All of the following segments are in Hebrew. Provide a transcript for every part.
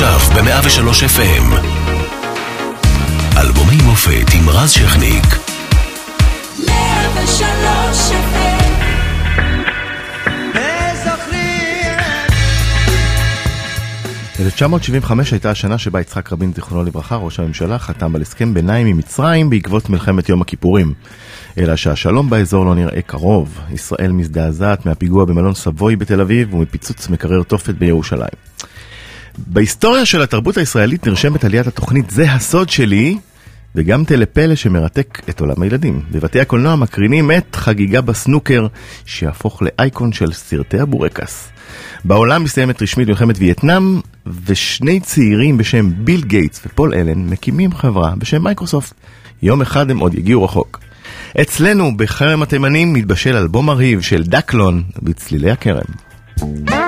עכשיו ב-103 FM. אלבומי מופת עם רז שכניק. 103 FM 1975 הייתה השנה שבה יצחק רבין, זיכרונו לברכה, ראש הממשלה, חתם על הסכם ביניים עם מצרים בעקבות מלחמת יום הכיפורים. אלא שהשלום באזור לא נראה קרוב. ישראל מזדעזעת מהפיגוע במלון סבוי בתל אביב ומפיצוץ מקרר תופת בירושלים. בהיסטוריה של התרבות הישראלית נרשמת עליית התוכנית "זה הסוד שלי", וגם טלפלא שמרתק את עולם הילדים. בבתי הקולנוע מקרינים את חגיגה בסנוקר, שיהפוך לאייקון של סרטי הבורקס. בעולם מסתיימת רשמית מלחמת וייטנאם, ושני צעירים בשם ביל גייטס ופול אלן מקימים חברה בשם מייקרוסופט. יום אחד הם עוד יגיעו רחוק. אצלנו, בכרם התימנים, מתבשל אלבום מרהיב של דקלון בצלילי הכרם.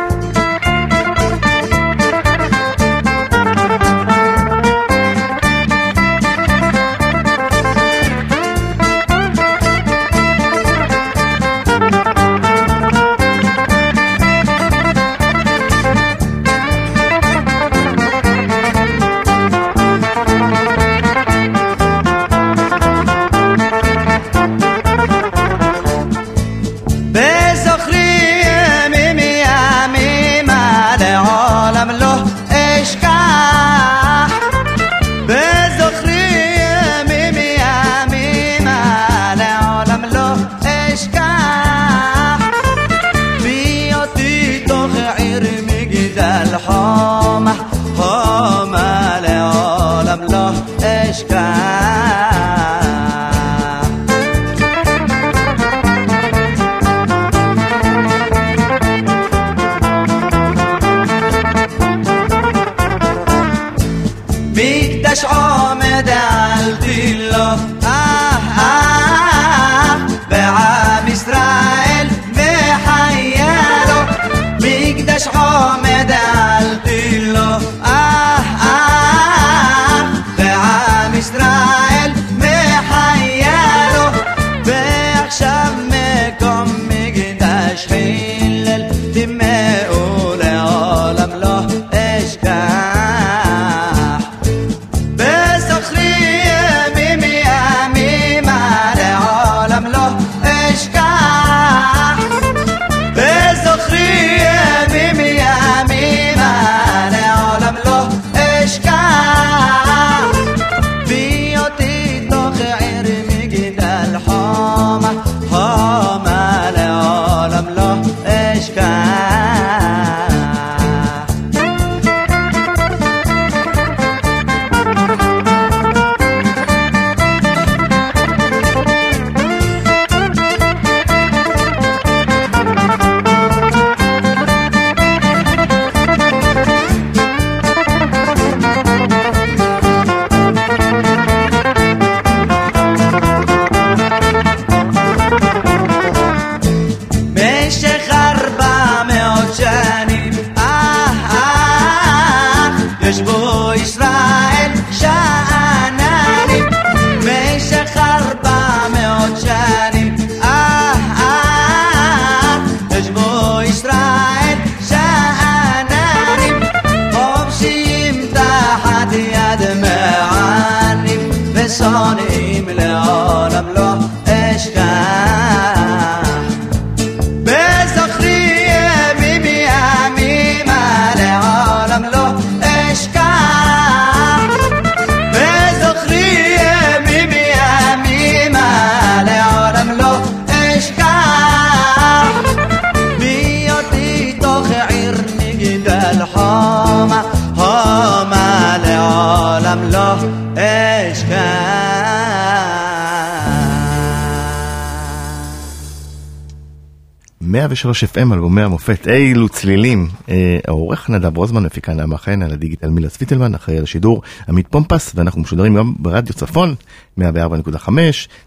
103 FM, אלבומי המופת, אילו צלילים. אה, העורך נדב רוזמן, מפיקה נעמה חן, על הדיגיטל מילה סוויטלמן, אחראי על השידור עמית פומפס, ואנחנו משודרים גם ברדיו צפון, 104.5,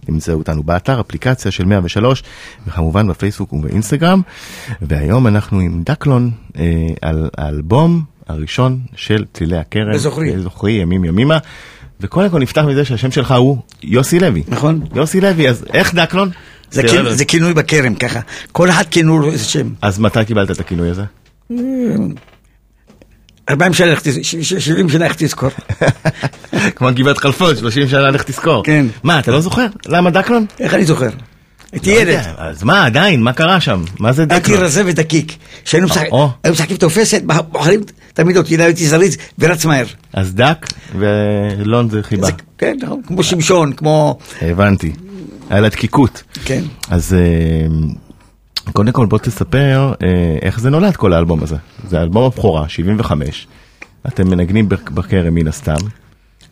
נמצאו אותנו באתר, אפליקציה של 103, וכמובן בפייסבוק ובאינסטגרם. והיום אנחנו עם דקלון אה, על האלבום הראשון של צלילי הכרם. בזוכרי. בזוכרי, ימים ימימה. וקודם כל נפתח מזה שהשם שלך הוא יוסי לוי. נכון. יוסי לוי, אז איך דקלון? זה כינ- רב- זה כינוי בכרם ככה. כל אחד כינוי לו איזה שם. אז מתי קיבלת את הכינוי הזה? 40 שנה, לך תז- ש- ש- 70 שנה איך תזכור. כמו גבעת חלפון, 30 שנה לך תזכור. כן. מה, אתה לא זוכר? למה דקלון? איך אני זוכר? הייתי לא ילד, אז מה, עדיין, מה קרה שם? מה זה הייתי דקלון? רזה ודקיק. כשהיינו משחקים תופסת, בוחרים תמיד אותי, הייתי זריז ורץ מהר. אז דק ולון זה חיבה. כן, נכון, כמו שמשון, כמו... הבנתי. היה לה דקיקות. כן. אז אה, קודם כל בוא תספר אה, איך זה נולד כל האלבום הזה. זה אלבום הבכורה, 75. אתם מנגנים בכרם מן הסתם.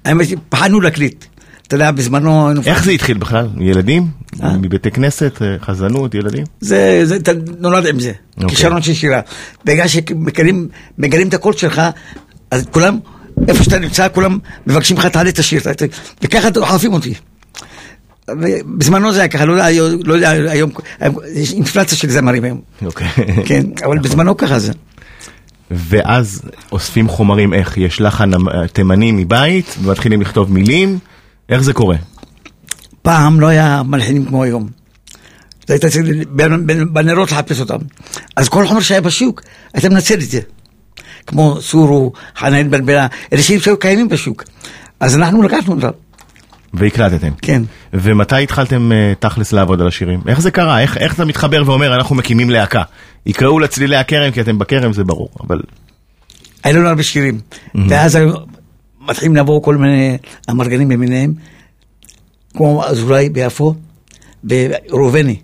האמת, היא, פחדנו להקליט. אתה יודע, בזמנו... איך זה התחיל בכלל? ילדים? אה? מבתי כנסת, חזנות, ילדים? זה, זה, אתה נולד עם זה, אוקיי. כישרון של שירה. בגלל שמגלים מגלים את הקול שלך, אז כולם, איפה שאתה נמצא, כולם מבקשים לך, תעלה את השיר, וככה דוחפים אותי. בזמנו זה היה ככה, לא יודע, היום- לא היום, יש אינפלציה של זמרים היום, אוקיי. כן, אבל בזמנו ככה זה. ואז אוספים חומרים איך? יש לחן תימני מבית, ומתחילים לכתוב מילים? איך זה קורה? פעם לא היה מלחינים כמו היום. אתה היית צריך בנרות לחפש אותם. אז כל חומר שהיה בשוק, היית מנצל את זה. כמו סורו, חנן בלבלה, אלה שירים שהיו קיימים בשוק. אז אנחנו לקחנו אותם, והקלטתם. כן. ומתי התחלתם אה, תכלס לעבוד על השירים? איך זה קרה? איך, איך אתה מתחבר ואומר אנחנו מקימים להקה? יקראו לצלילי הכרם כי אתם בכרם זה ברור, אבל היו לנו הרבה שירים. ואז היו מתחילים לבוא כל מיני אמרגנים למיניהם, כמו אזולאי ביפו, וראובני,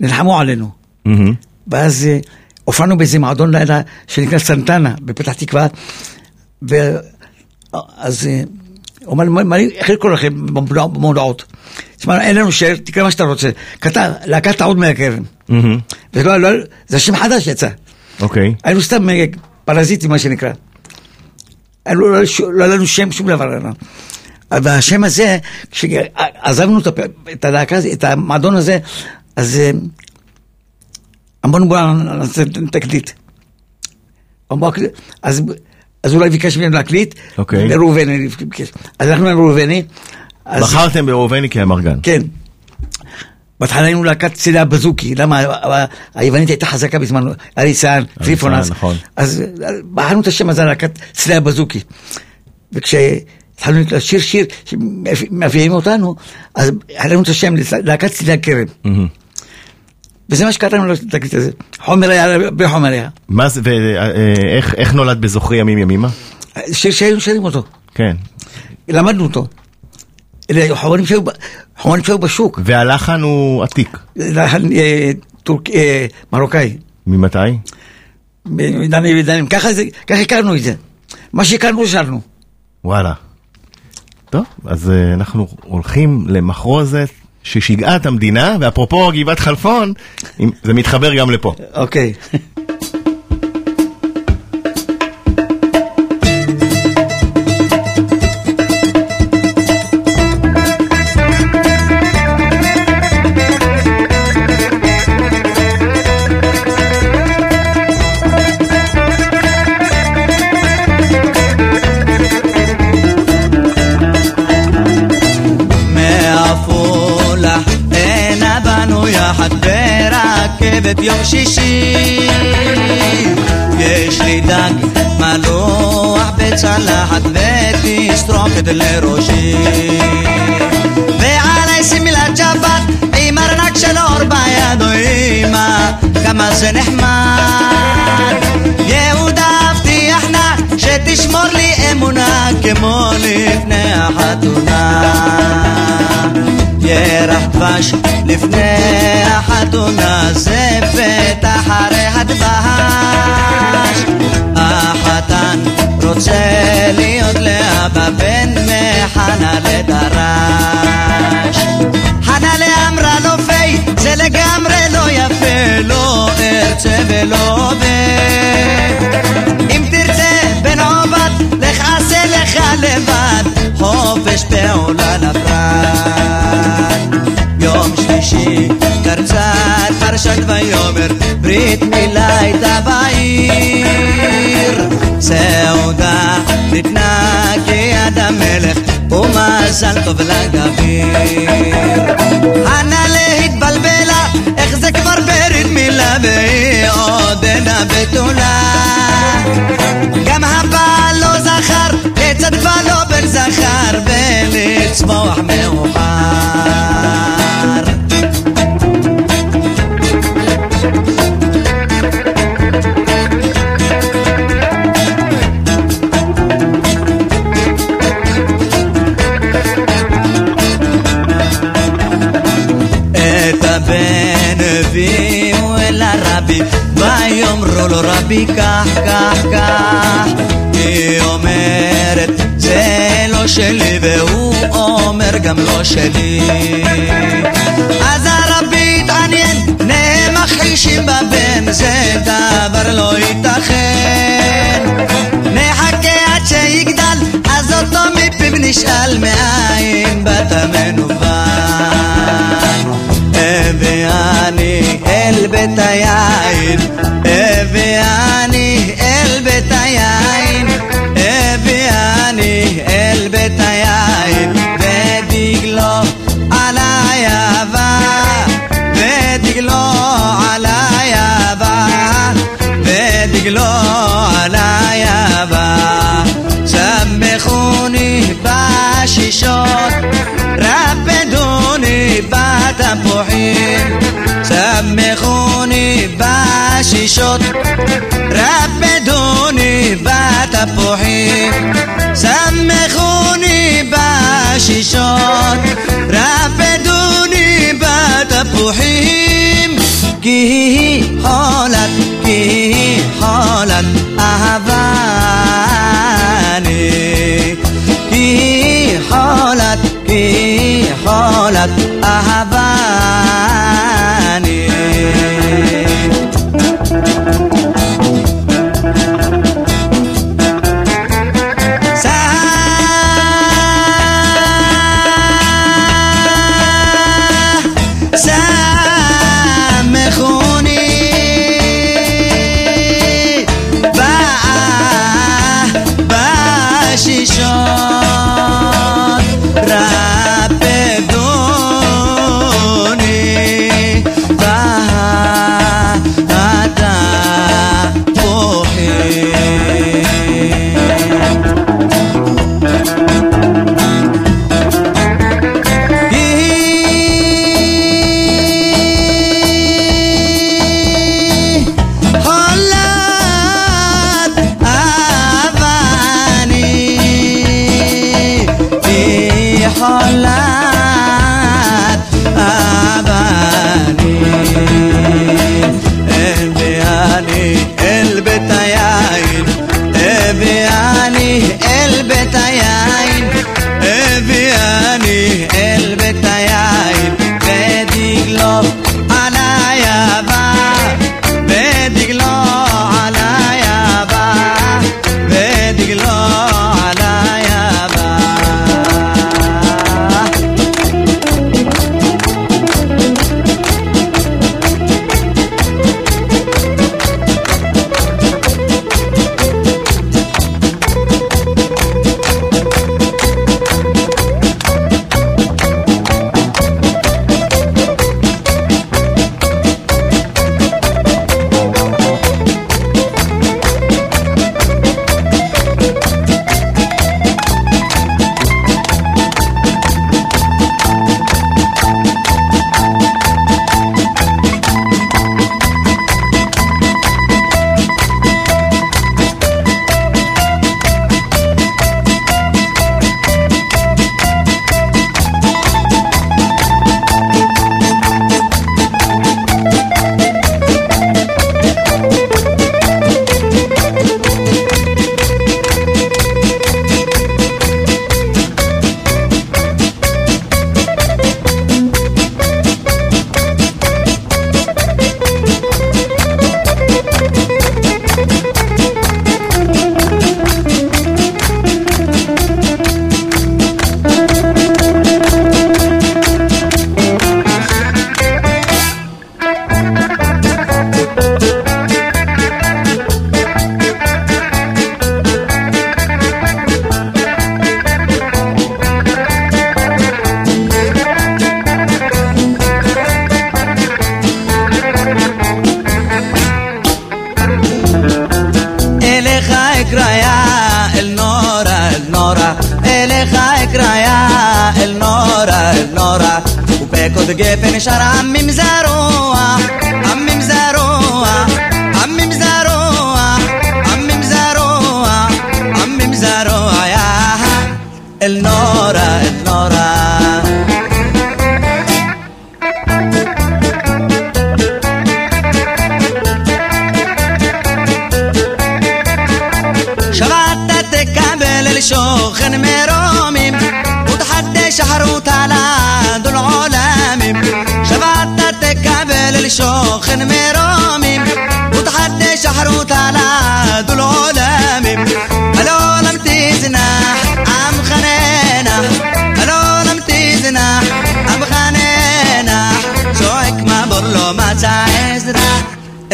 נלחמו עלינו. מהמם. ואז אה, הופענו באיזה מועדון לילה שנקרא סנטנה בפתח תקווה, ואז אה, הוא לי, "מה- איך לקרוא לכם במודע- במודעות? תשמע, אין לנו שיר, תקרא מה שאתה רוצה. כתב, להקת העוד. מהמם. זה לא- לא- זה שם חדש יצא. אוקיי. היינו סתם אה, פרזיטים, מה שנקרא. לא לא היה לנו שם, שום דבר. והשם הזה, כשעזבנו את הלהקה, הזאת, את המועדון הזה, אז אה, אמרנו בוא נעשה תקליט. אז אז אולי ביקש ממנו להקליט, אוקיי. ראובני ביקש. אז הלכנו לראובני. אז- בחרתם בראובני כאמרגן. כן. בהתחלה היינו להקת צלילי הבזוקי, למה היוונית הייתה חזקה בזמן, אריס סאן, טריפונס. נכון. אז בחרנו את השם הזה להקת צלילי הבזוקי. וכשהתחלנו לשיר שיר שמביאים אותנו, אז היה לנו את השם להקת צלילי הכרם. וזה מה שקראנו לתקליט הזה. חומר היה, הרבה חומר היה. מה זה, ואיך איך נולד בזוכרי ימים ימימה? שיר שהיינו שרים אותו, כן. למדנו אותו. אלה חומרים שהיו ב- חומרים שהיו בשוק. והלחן הוא עתיק. לחן, אה, טורק- אה, מרוקאי. ממתי? מדני ודנים, ככה זה, ככה הכרנו את זה. מה שהכרנו שרנו. וואלה. טוב, אז אה, אנחנו הולכים למחרוזת ששיגעה את המדינה, ואפרופו גבעת חלפון, זה מתחבר גם לפה. אוקיי. ברכבת יום שישי יש לי דג מלוח בצלחת ותסרוקת לראשי ועלי שמלת שבת עם ארנק של אור ביד אוי אמא כמה זה נחמד יהודה הבטיח נא שתשמור לי אמונה כמו לפני החתונה ירח דבש לפני החתונה זפת אחרי הדבש החתן רוצה להיות לאבא בן מחנה לדרש חנה לאמרה לו פי זה לגמרי לא יפה לא ארצה ולא עובד אם Αθηνά και ανταμέλε που μάζαν το βλαγαβί. Ανά λέει μπαλμπέλα, έχζε και βαρπέριν μιλάβε ή όντε να βετούλα. Γάμα χαπάλο ζαχάρ, έτσι αντιβάλω μπεν ζαχάρ, βέλη τσμόχ. רבי כך כך כך, היא אומרת זה לא שלי והוא אומר גם לא שלי. אז הרבי התעניין, שניהם מכחישים בבן, זה דבר לא ייתכן. נחכה עד שיגדל, אז אותו מפיו נשאל מאין באת מנוון. הביאני אל בית היין, הביאני אל בית היין, הביאני אל בית היין, ודגלו עלי אהבה, ודגלו עלי אהבה, ודגלו עלי אהבה, שמחוני בשישות, רפדוני בתפוחים, שמחוני בשישות, רפדוני בתפוחים, שמחוני בשישות, רפדוני בתפוחים, כי היא חולת, כי היא חולת אהבני.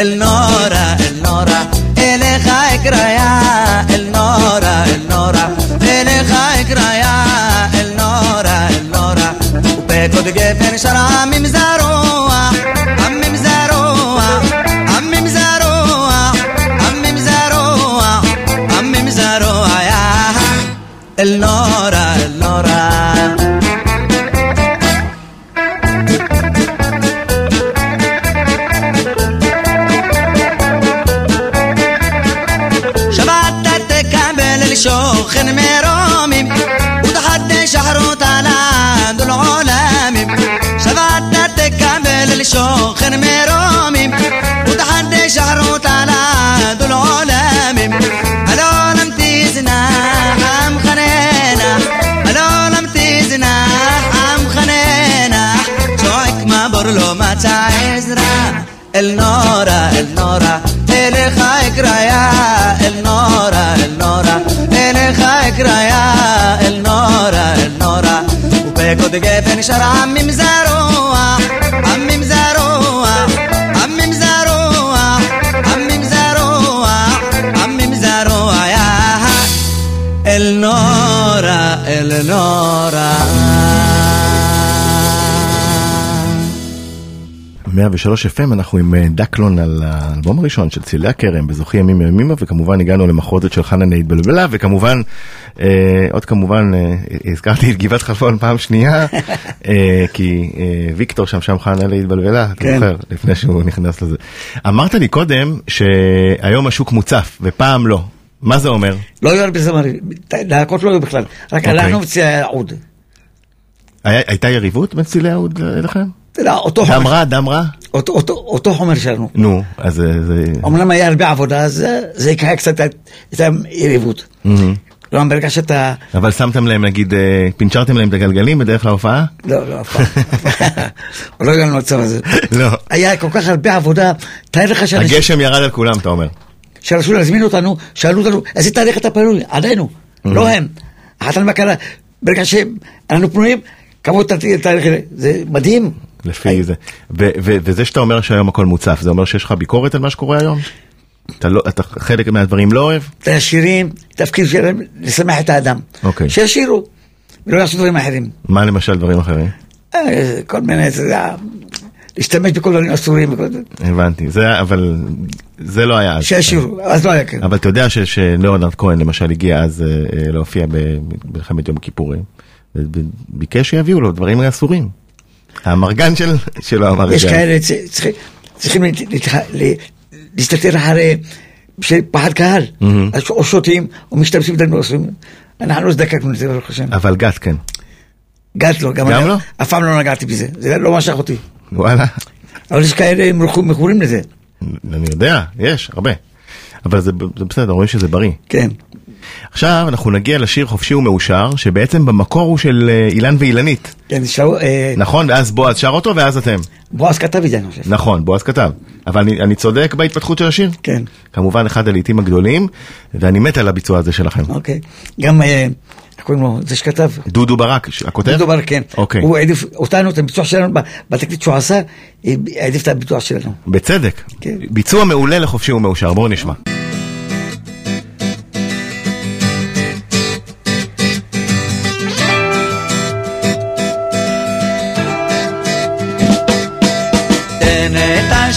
النورة النورة. إلي خاكرة يا النورة النورة. إلي خاكرة يا النورة النورة. وبيكو بجفن شرعة ممزارة קוד גפן שר עמים זרוע, עמים זרוע, עמים זרוע, עמים זרוע, עמים זרוע, יא אל נורא, אל נורא 103 FM אנחנו עם אה, דקלון על האלבום הראשון של צילי הכרם בזוכי ימים ימימה וכמובן הגענו למחרוזת של חנה התבלבלה וכמובן אה, עוד כמובן אה, הזכרתי את גבעת חלפון פעם שנייה אה, כי אה, ויקטור שם שם חנה להתבלבלה אתה כן. זוכר לפני שהוא נכנס לזה. אמרת לי קודם שהיום השוק מוצף ופעם לא מה זה אומר? לא היו הרבה זמרים, להקות לא היו בכלל, רק אוקיי. הלכנו וצייה עוד. היה, הייתה יריבות בין צילי האוד אליכם? אתה יודע, אותו דם חומר, רע דם רע? אותו- אותו- אותו חומר שלנו. נו אז זה-. אמנם היה הרבה עבודה, אז זה- זה יקרה קצת את- היריבות. מהמם. כלומר, ברגע שאתה... אבל שמתם להם נגיד אה, פינצ'רתם להם את הגלגלים בדרך להופעה? לא, לא, אף פעם. לא הגענו למצב הזה. לא. היה כל כך הרבה עבודה, תאר לך שאנשים הגשם ירד על כולם אתה אומר. שרצו להזמין אותנו, שאלו אותנו, איזה תאריך אתה פנוי? עלינו, לא הם. מה קרה? ברגע שאנחנו פנויים, התאריך, הזה. זה מדהים. לפי זה. וזה שאתה אומר שהיום הכל מוצף, זה אומר שיש לך ביקורת על מה שקורה היום? אתה לא, אתה חלק מהדברים לא אוהב? את השירים, תפקיד שלהם לשמח את האדם. אוקיי. שישירו, ולא יעשו דברים אחרים. מה למשל דברים אחרים? אה, כל מיני, אתה יודע, להשתמש בכל דברים אסורים, זה. הבנתי, זה אבל זה לא היה אז. שישירו, אז לא היה כן. אבל אתה יודע ש- שלאונרד כהן למשל הגיע אז אה, אה, להופיע במלחמת יום הכיפורים, וביקש שיביאו לו דברים אסורים. האמרגן של, שלו את יש. כאלה צריכים- צריכים להסתתר אחרי, פחד קהל. אז או שותים, או משתמשים בדברים. אנחנו לא הזדקקנו לזה, ברוך השם. אבל גת כן. גת לא, גם גם אני לא? אף פעם לא נגעתי בזה, זה לא משך אותי. וואלה. אבל יש כאלה מכור- מכורים לזה, אני יודע, יש, הרבה. אבל זה, זה בסדר, רואים שזה בריא. כן. עכשיו אנחנו נגיע לשיר חופשי ומאושר, שבעצם במקור הוא של אה, אילן ואילנית. כן, שאו- אה, נכון, ואז בועז שר אותו ואז אתם. בועז כתב את זה, אני חושב. נכון, בועז כתב. אבל אני, אני צודק בהתפתחות של השיר? כן. כמובן אחד הלעיתים הגדולים, ואני מת על הביצוע הזה שלכם. אוקיי. גם, אה, איך קוראים לו, זה שכתב. דודו ברק, הכותב? דודו בר, כן. אוקיי. הוא העדיף אותנו, את הביצוע שלנו, בתקליט שהוא עשה, העדיף את הביצוע שלנו. בצדק. כן. ביצוע מעולה לחופשי ומאושר, בואו נשמע.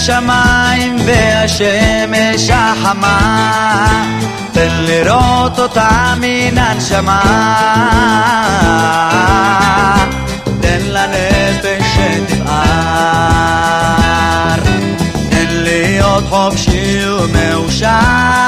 השמיים והשמש החמה, תן לראות אותה מן הנשמה. תן לנפש שתבער, תן להיות חופשי ומאושר.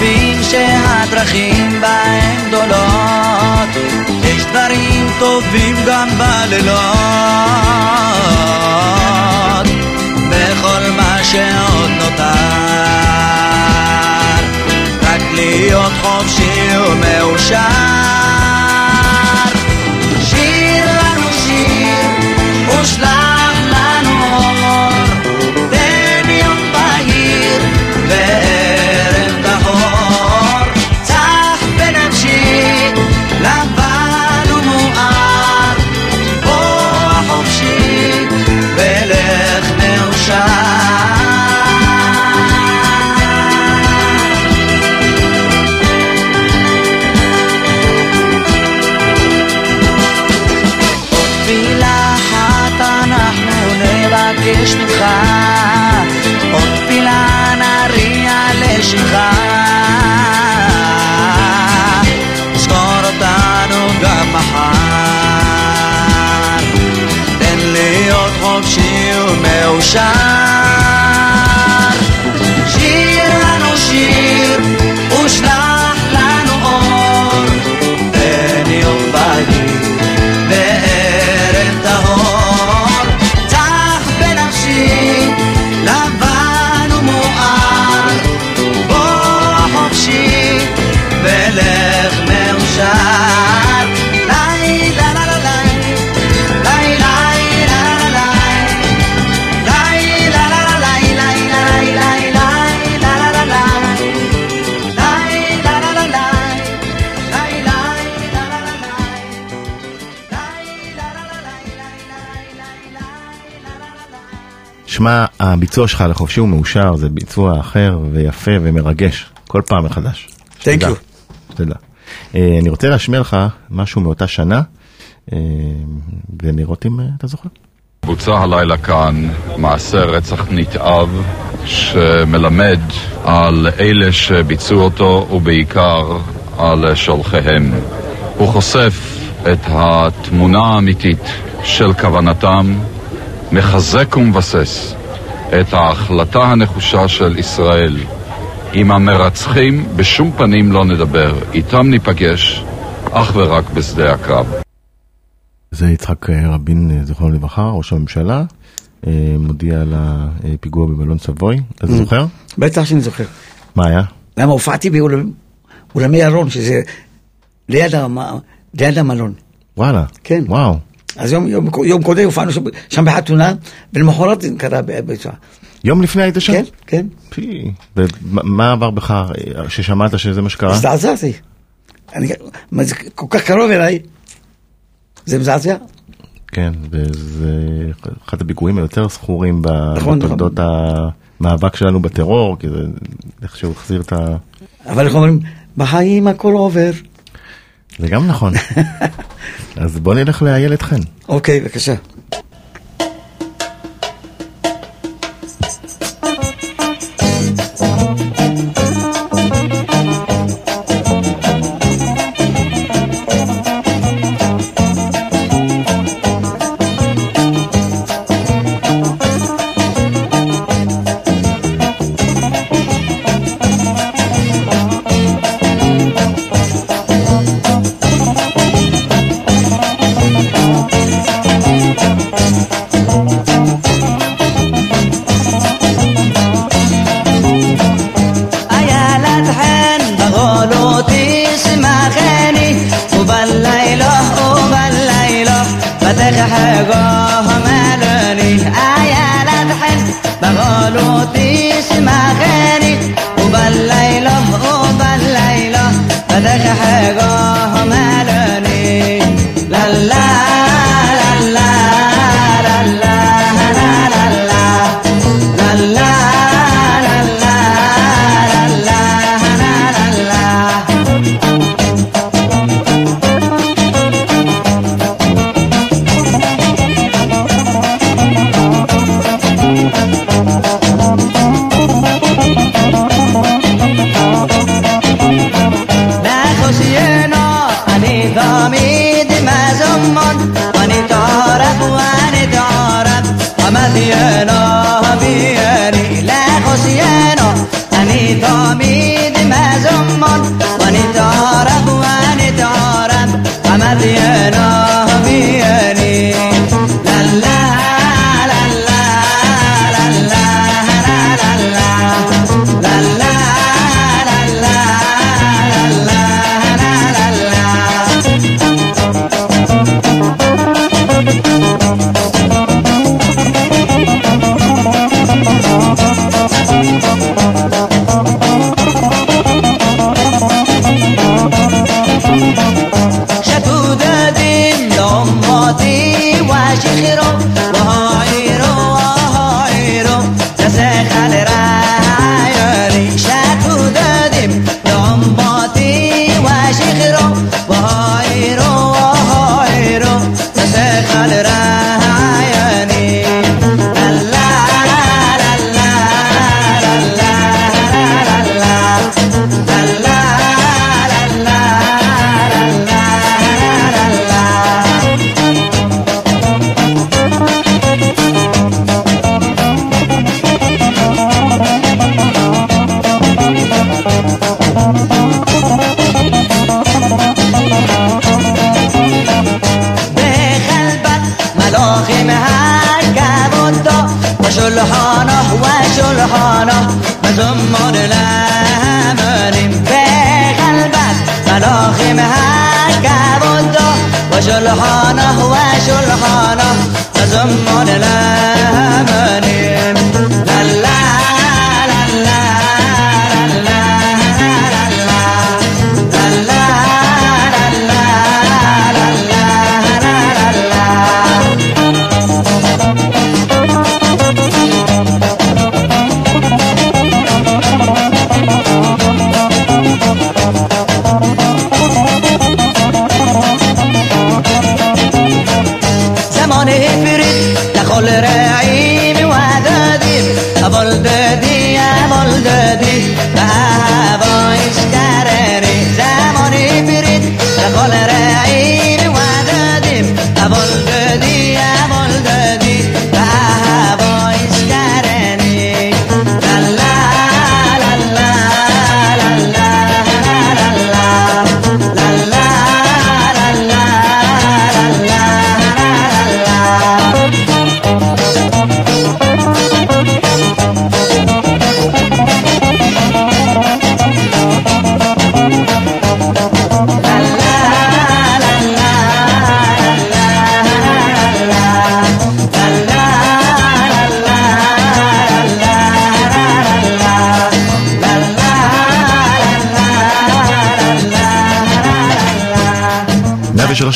יפים שהדרכים בהם גדולות, יש דברים טובים גם בלילות. בכל מה שעוד נותר, רק להיות חופשי ומאושר. ומאושר. הביצוע שלך לחופשי הוא מאושר, זה ביצוע אחר ויפה ומרגש, כל פעם מחדש. Thank שתדע. אה, אני רוצה להשמיע לך משהו מאותה שנה, אה, ולראות אם אה, אתה זוכר. בוצע הלילה כאן מעשה רצח נתעב שמלמד על אלה שביצעו אותו ובעיקר על שולחיהם. הוא חושף את התמונה האמיתית של כוונתם, מחזק ומבסס את ההחלטה הנחושה של ישראל. עם המרצחים בשום פנים לא נדבר, איתם ניפגש אך ורק בשדה הקרב. זה יצחק אה, רבין, אה, זיכרונו לברכה, ראש הממשלה, אה, מודיע על הפיגוע במלון סבוי, אתה זוכר? בטח שאני זוכר. מה היה? למה הופעתי באולמי ירון, שזה ליד המלון. וואלה. כן. וואו. אז יום, יום, יום קודם הופענו שם, שם בחתונה, ולמחרת זה קרה ביצוע. יום לפני היית שם? כן, כן. פי. ומה עבר בך ששמעת שזה מה שקרה? הזדעזעתי. זה כל כך קרוב אליי. זה מזעזע. כן, וזה אחד הפיגועים היותר זכורים ב- נכון, בתולדות המאבק שלנו בטרור, כי זה איכשהו החזיר את ה... אבל איך אומרים, בחיים הכל עובר. זה גם נכון. אז בוא נלך לאיילת חן. אוקיי, בבקשה.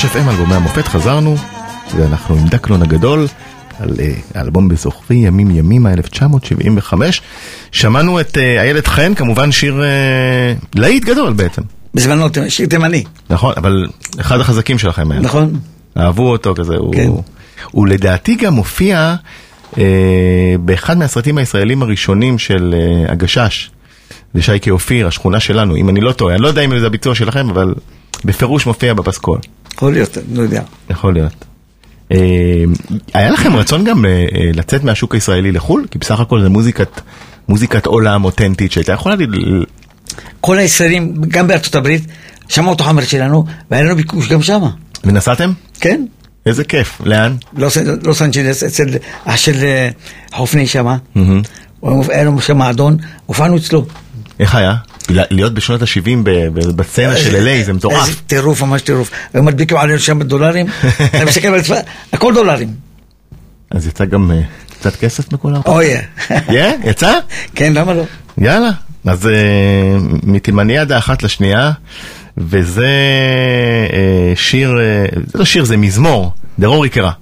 ושלוש FM, אלבומי המופת, חזרנו, ואנחנו עם דקלון הגדול, על אה, האלבום בזוכרי ימים ימימה 1975. שמענו את אה, איילת חן, כמובן שיר אה, להיט גדול בעצם. בזמנו, שיר תימני, נכון, אבל אחד החזקים שלכם היה. נכון? אהבו אותו כזה, הוא, כן. הוא לדעתי גם מופיע אה, באחד מהסרטים הישראלים הראשונים של אה, הגשש, זה שייקה אופיר, השכונה שלנו, אם אני לא טועה, אני לא יודע אם זה הביצוע שלכם, אבל בפירוש מופיע בפסקול, יכול להיות, אני לא יודע. יכול להיות. אה, היה לכם רצון גם אה, אה, לצאת מהשוק הישראלי לחו"ל? כי בסך הכל זה מוזיקת, מוזיקת עולם אותנטית שהייתה יכולה ל... כל הישראלים, גם בארצות הברית, שמעו את החומר שלנו, והיה לנו ביקוש גם שמה. ונסעתם? כן? איזה כיף, לאן? לוס לוס אנג'לס, אצל אח של חופני שמה. הוא- היה לנו שם מועדון, הופענו אצלו. איך היה? להיות בשנות ה-70 בסצנה של LA זה מטורף. איזה טירוף, ממש טירוף. היו מדביקים עלינו שם בדולרים, אתה מסתכל על הצבא, הכל דולרים. אז יצא גם אה, קצת כסף מכל ההרפתקה? אוי. כן? יצא? כן, למה לא? יאללה. אז אה, מתימניאדה אחת לשנייה, וזה אה, שיר, זה לא שיר, זה מזמור, דרור יקרה.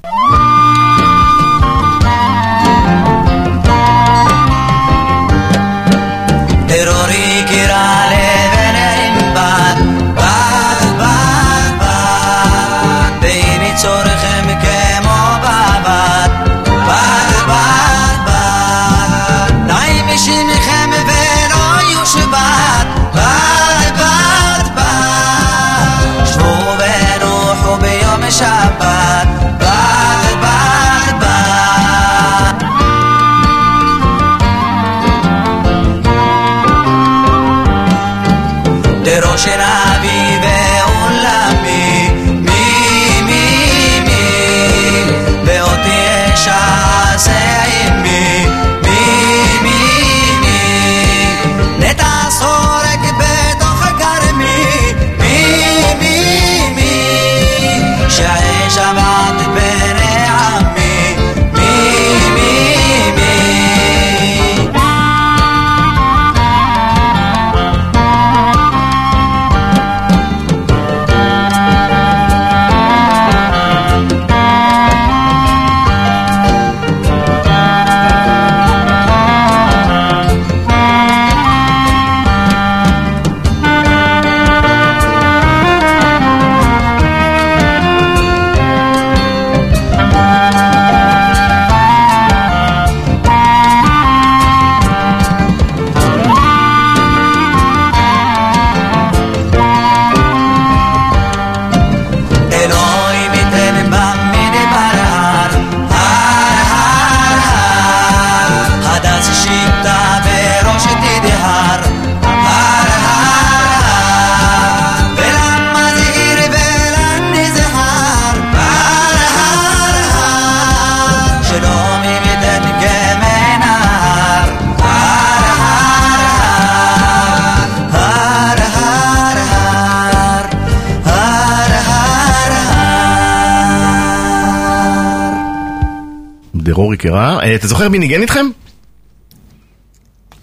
יקרה. אה, אתה זוכר מי ניגן איתכם?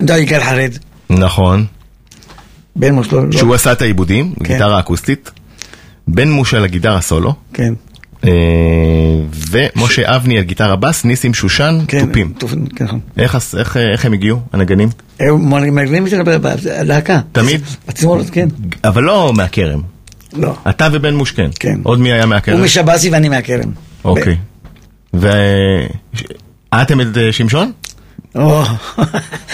די יגאל חרד. נכון. בן מושלו. לא. שהוא עשה את העיבודים, כן. גיטרה אקוסטית. בן מושה לגיטרה סולו. כן. אה, ומשה אבני על גיטרה בס, ניסים שושן, כן. תופים. כן. איך הם הגיעו, הנגנים? הם מנגנים את זה בלהקה. תמיד? בתזמורת, כן. אבל לא מהכרם. לא. אתה ובן מוש כן. כן. עוד מי היה מהכרם? הוא משבזי ואני מהכרם. אוקיי. ו... אתם את אה, שמשון?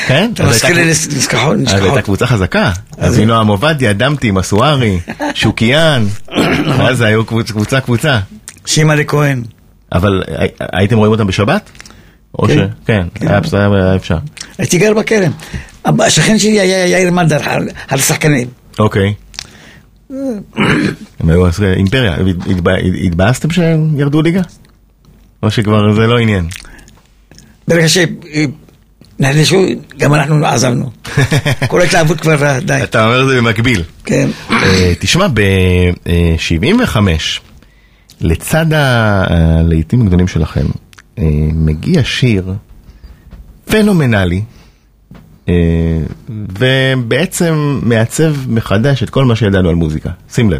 כן? אתה אז מזכיר לי נזכחות. אז הייתה קבוצה חזקה. אבינועם עובדיה, דמתי, מסוארי, שוקיאן. אז היו קבוצ- קבוצה קבוצה. שימה לכהן. אבל הי- הייתם רואים אותם בשבת? או כן. ש... כן, כן. היה בסדר, היה אפשר. הייתי גר בכרם. השכן שלי היה יאיר מלדר, על- שחקנים. אוקיי. הם היו אז אימפריה. התבא- התבאסתם שהם ירדו ליגה? או שכבר זה לא עניין? ברגע שנחלשו, גם אנחנו עזבנו. כל ההתלהבות כבר די. אתה אומר זה במקביל. כן. אה, תשמע, ב-75, לצד הלהיטים הגדולים שלכם, אה, מגיע שיר פנומנלי, אה, ובעצם מעצב מחדש את כל מה שידענו על מוזיקה. שים לב.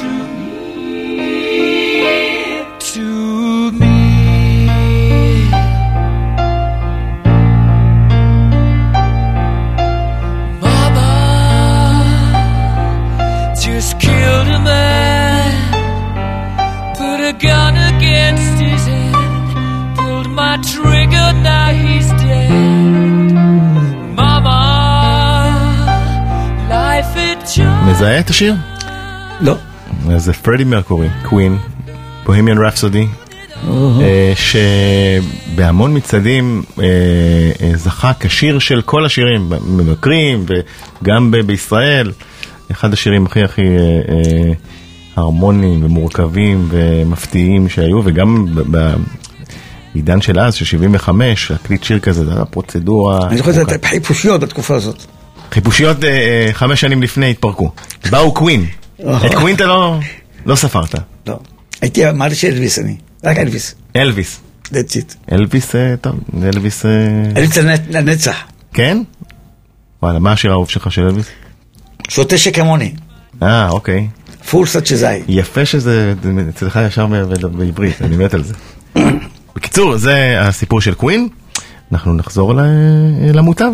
מזהה את השיר? לא. אז זה פרדי מרקורי, קווין, בוהמיאן רפסודי, שבהמון מצעדים אה, אה, זכה כשיר של כל השירים, מבקרים וגם בישראל, אחד השירים הכי הכי אה, אה, הרמוניים ומורכבים ומפתיעים שהיו, וגם ב- בעידן של אז, של 75, להקליט שיר כזה, זה היה פרוצדורה. אני זוכר את החיפושיות בתקופה הזאת. חיפושיות אה, אה, חמש שנים לפני התפרקו. באו קווין. את קווין אתה לא, לא ספרת. לא. הייתי אמרתי שאלוויס אני. רק אלוויס. אלוויס. That's it. אלוויס, אה, טוב, אלוויס, אלוויס לנצח. כן? וואלה, מה השיר האהוב שלך של אלוויס? שוטה שכמוני. אה, אוקיי. Fool Such As I. יפה שזה אצלך ישר בעברית, אני מת על זה. בקיצור, זה הסיפור של קווין. אנחנו נחזור ל- למוטב.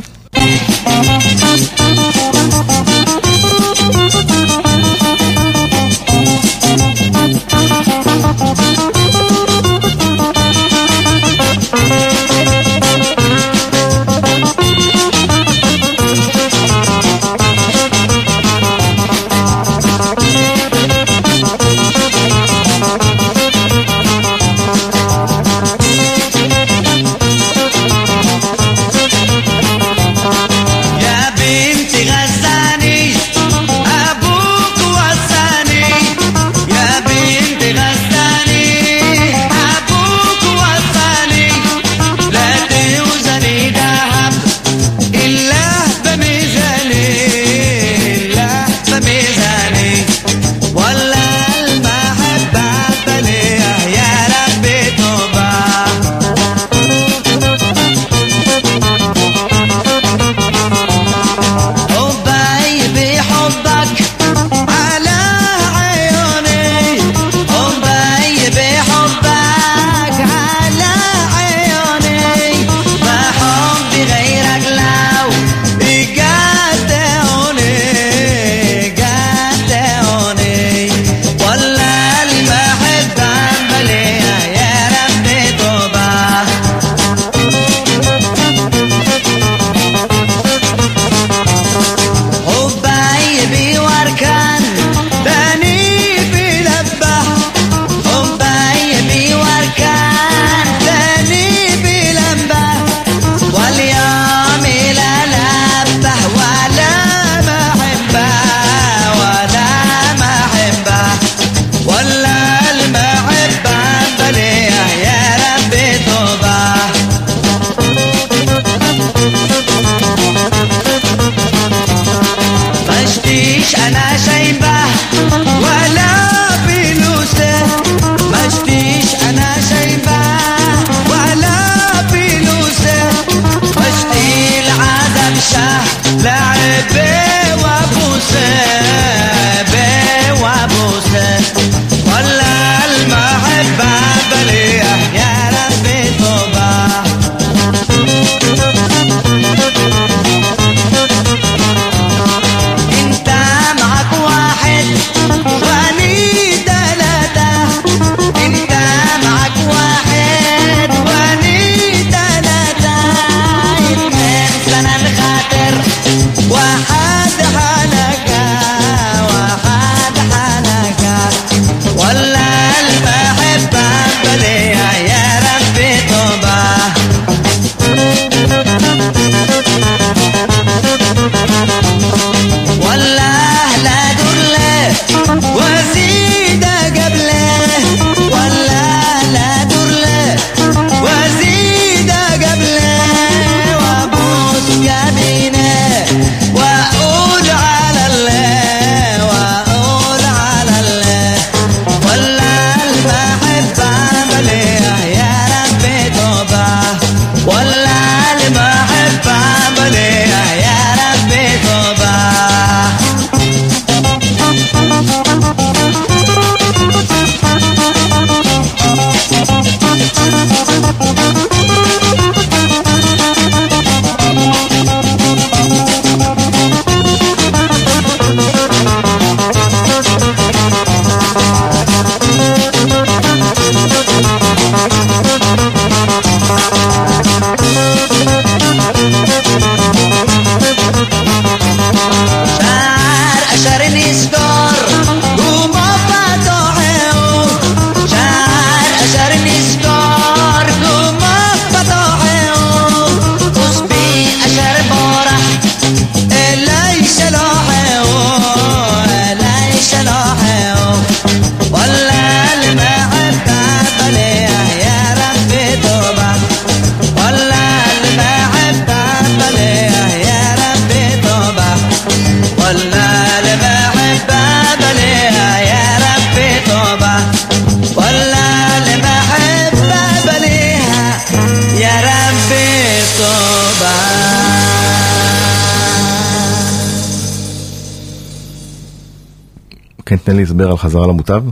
חזרה למוטב.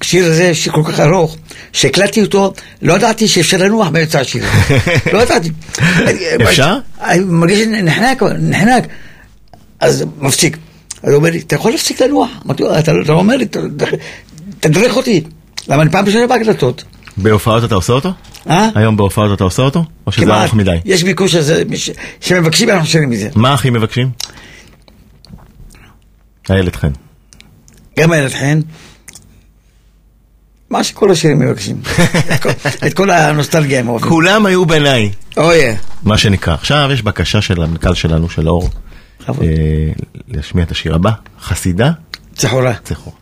השיר הזה, שיר כל כך ארוך, שהקלטתי אותו, לא ידעתי שאפשר לנוח באמצע השיר. לא ידעתי. אפשר? אני מרגיש נחנק, נחנק. אז מפסיק. אז הוא אומר לי, אתה יכול להפסיק לנוח? אמרתי לו, אתה אתה לא אומר לי, תדריך אותי. למה אני פעם ראשונה בהקלטות. בהופעות אתה עושה אותו? אה? היום בהופעות אתה עושה אותו? או שזה. ארוך מדי? יש ביקוש שמבקשים, אנחנו שרים מזה. מה הכי מבקשים? איילת חן. גם איילת חן. מה שכל השירים מבקשים. את כל- הנוסטלגיה הם אוהבים. כולם היו בעיניי. אוי, מה שנקרא. עכשיו יש בקשה של המנכ"ל שלנו, של אור. אה, להשמיע את השיר הבא, חסידה צחורה. צחור.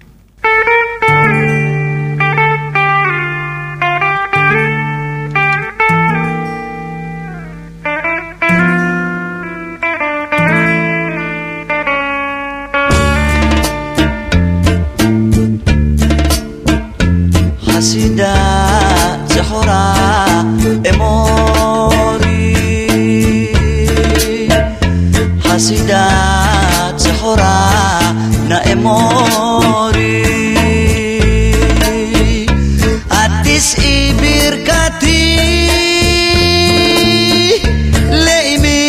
e mori Atis ibir kati Leimi.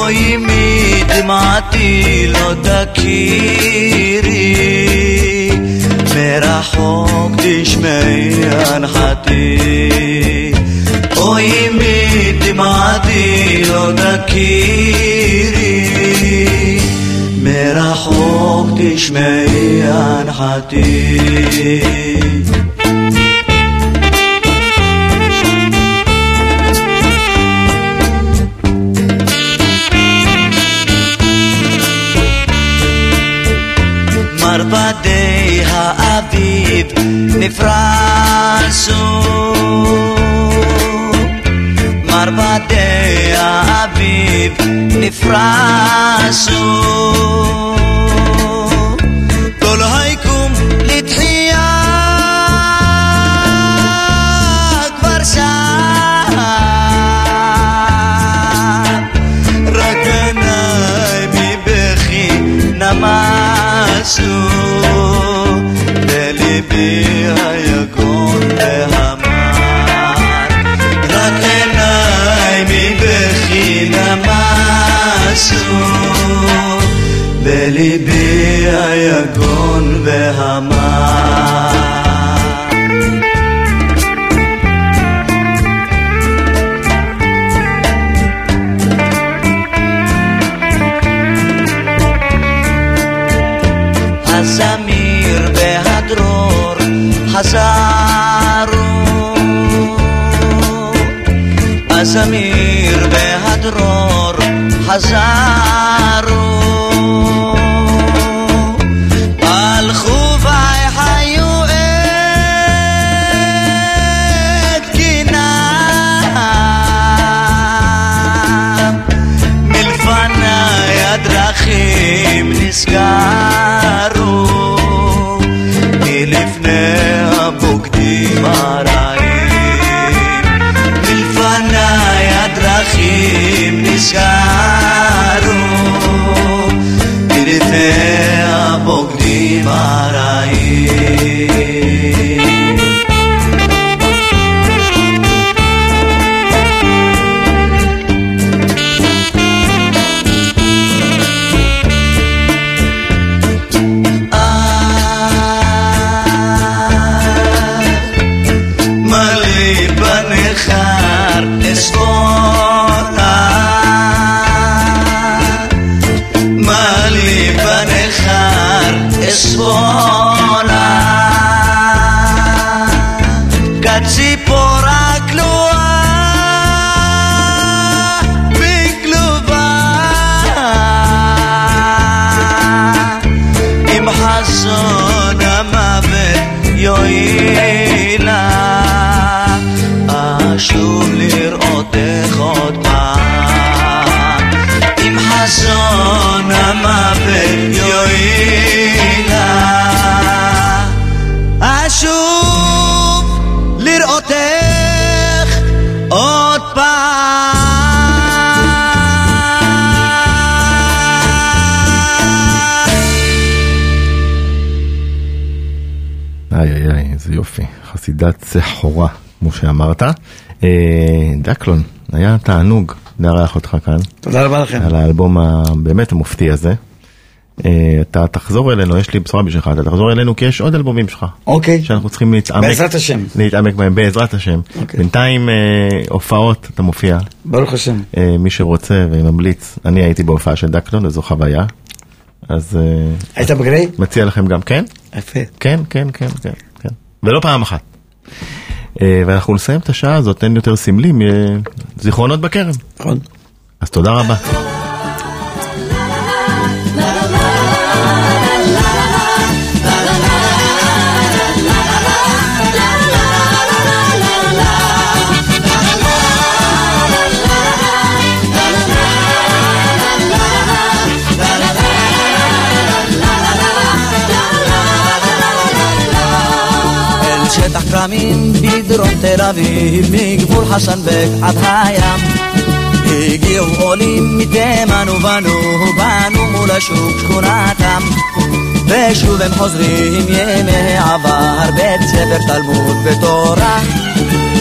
Oimi dimati lo dakiri. Merahok dishmei anhati o me dilo da kiri mera hok dishmeyan hati بديها أبيب نفراسون Arbadei Abib nifrasu Tol haikum הזמיר והדרור חזרו איי איי איי, איזה יופי. חסידת סחורה, כמו שאמרת. אה, דקלון, היה תענוג לארח אותך כאן, תודה רבה לכם. על האלבום הבאמת המופתי הזה. אה, אתה תחזור אלינו, יש לי בשורה בשבילך, אתה תחזור אלינו כי יש עוד אלבומים שלך. אוקיי. שאנחנו צריכים להתעמק. בעזרת השם. להתעמק בהם, בעזרת השם. אוקיי. בינתיים אה, הופעות, אתה מופיע. ברוך השם. אה, מי שרוצה וממליץ, אני הייתי בהופעה של דקלון, וזו חוויה. אז אה, היית בגריי? מציע לכם גם כן? יפה. כן, כן, כן, כן, כן. ולא פעם אחת. אה, ואנחנו נסיים את השעה הזאת, אין יותר סמלים, אה, זיכרונות בכרם. נכון. אז תודה רבה. שטח כרמים בדרום תל אביב, מגבול חסנבק עד הים. הגיעו עולים מתימן ובנו, בנו מול השוק שכונתם. ושוב הם חוזרים ימי העבר, בית ספר תלמוד ותורה.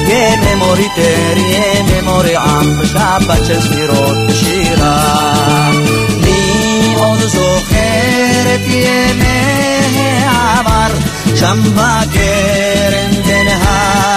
ימי מורי תר, ימי מורי עם, שבת של ספירות ושירה. מי עוד זוכר את ימי העבר, שם בין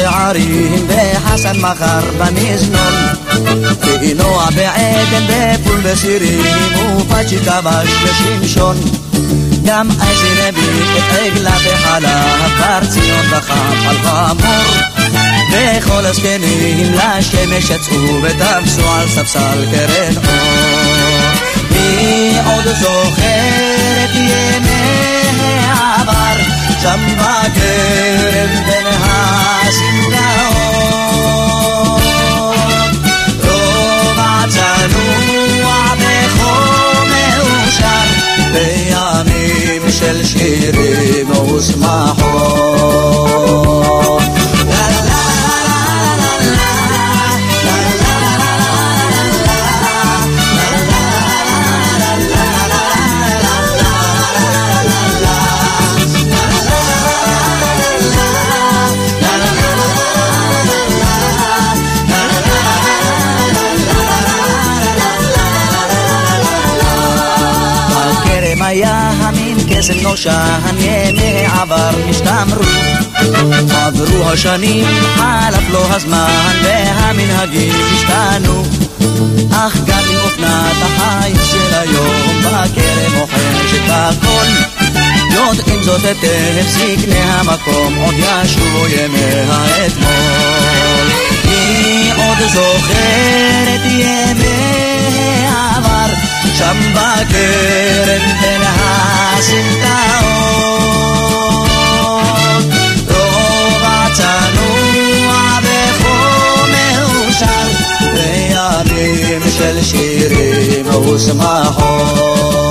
שערים וחסן מכר במזנון. ואינוע בעדן בפול בסירים ופצ'י כבש ושמשון גם אייזי נביא את עגלה בחלב בר ציון דחף על חמור. וכל הזקנים לשמש יצאו וטפסו על ספסל קרן אור מי עוד זוכר את ימי העבר. שם בכרם בין הסמטאות רובע צנוע וחום מאושר בימים של שירים ושמחות קסם נושן, ימי עבר נשתמרו. עברו השנים, חלף לו הזמן, והמנהגים השתנו. אך גם עם אופנת החיים של היום, בכרם מוחש את הכל. יודעים זאת היטב, זקני המקום, עוד ישובו ימי האתמול. מי עוד זוכר את ימי העבר, שם בכרם בין הסמטאות. רובע צנוע וחום מאושר, בימים של שירים ושמחות.